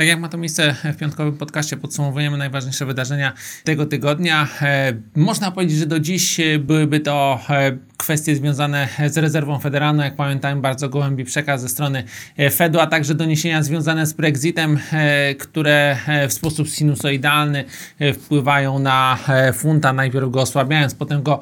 Tak jak ma to miejsce w piątkowym podcaście, podsumowujemy najważniejsze wydarzenia tego tygodnia. E, można powiedzieć, że do dziś byłyby to e, kwestie związane z rezerwą federalną. Jak pamiętałem, bardzo gołębi przekaz ze strony e, Fedu, a także doniesienia związane z Brexitem, które w sposób sinusoidalny wpływają na funta, najpierw go osłabiając, potem go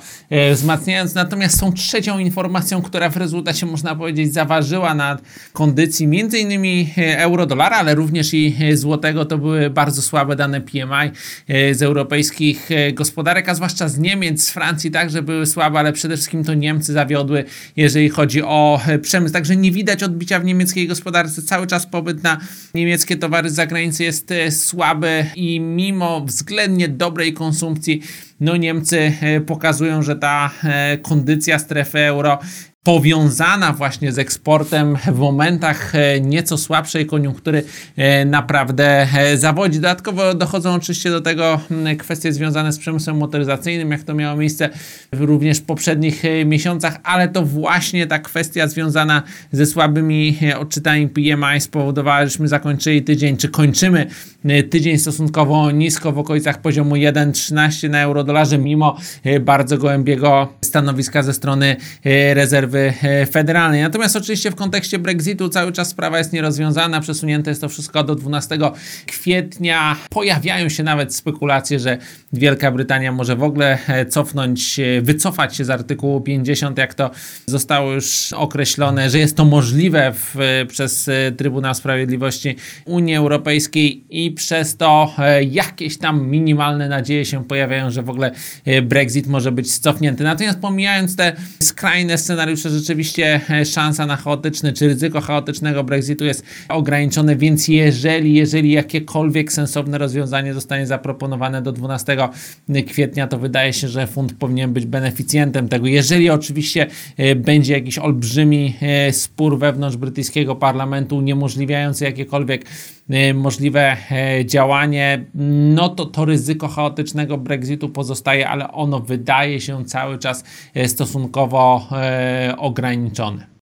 wzmacniając. Natomiast są trzecią informacją, która w rezultacie, można powiedzieć, zaważyła nad kondycji m.in. euro-dolara, ale również i złotego to były bardzo słabe dane PMI e, z europejskich e, gospodarek, a zwłaszcza z Niemiec, z Francji także były słabe, ale przede wszystkim to Niemcy zawiodły, jeżeli chodzi o e, przemysł. Także nie widać odbicia w niemieckiej gospodarce. Cały czas pobyt na niemieckie towary z zagranicy jest słaby i mimo względnie dobrej konsumpcji, no Niemcy pokazują, że ta kondycja strefy euro powiązana właśnie z eksportem w momentach e, nieco słabszej koniunktury e, naprawdę e, zawodzi. Dodatkowo dochodzą oczywiście do tego kwestie związane z przemysłem motoryzacyjnym, jak to miało miejsce również w poprzednich miesiącach, ale to właśnie ta kwestia związana ze słabymi odczytami PMI spowodowała, żeśmy zakończyli tydzień, czy kończymy tydzień stosunkowo nisko w okolicach poziomu 1,13 na euro-dolarze, mimo bardzo gołębiego stanowiska ze strony rezerwy E, federalnej. Natomiast oczywiście w kontekście Brexitu cały czas sprawa jest nierozwiązana, przesunięte jest to wszystko do 12 kwietnia. Pojawiają się nawet spekulacje, że Wielka Brytania może w ogóle e, cofnąć, e, wycofać się z artykułu 50, jak to zostało już określone, że jest to możliwe w, przez Trybunał Sprawiedliwości Unii Europejskiej i przez to jakieś tam minimalne nadzieje się pojawiają, że w ogóle Brexit może być cofnięty. Natomiast pomijając te skrajne scenariusze, rzeczywiście e, szansa na chaotyczny, czy ryzyko chaotycznego Brexitu jest ograniczone, więc jeżeli, jeżeli jakiekolwiek sensowne rozwiązanie zostanie zaproponowane do 12 kwietnia, to wydaje się, że fund powinien być beneficjentem tego. Jeżeli oczywiście e, będzie jakiś olbrzymi e, spór wewnątrz brytyjskiego parlamentu uniemożliwiający jakiekolwiek możliwe działanie, no to to ryzyko chaotycznego Brexitu pozostaje, ale ono wydaje się cały czas stosunkowo ograniczony.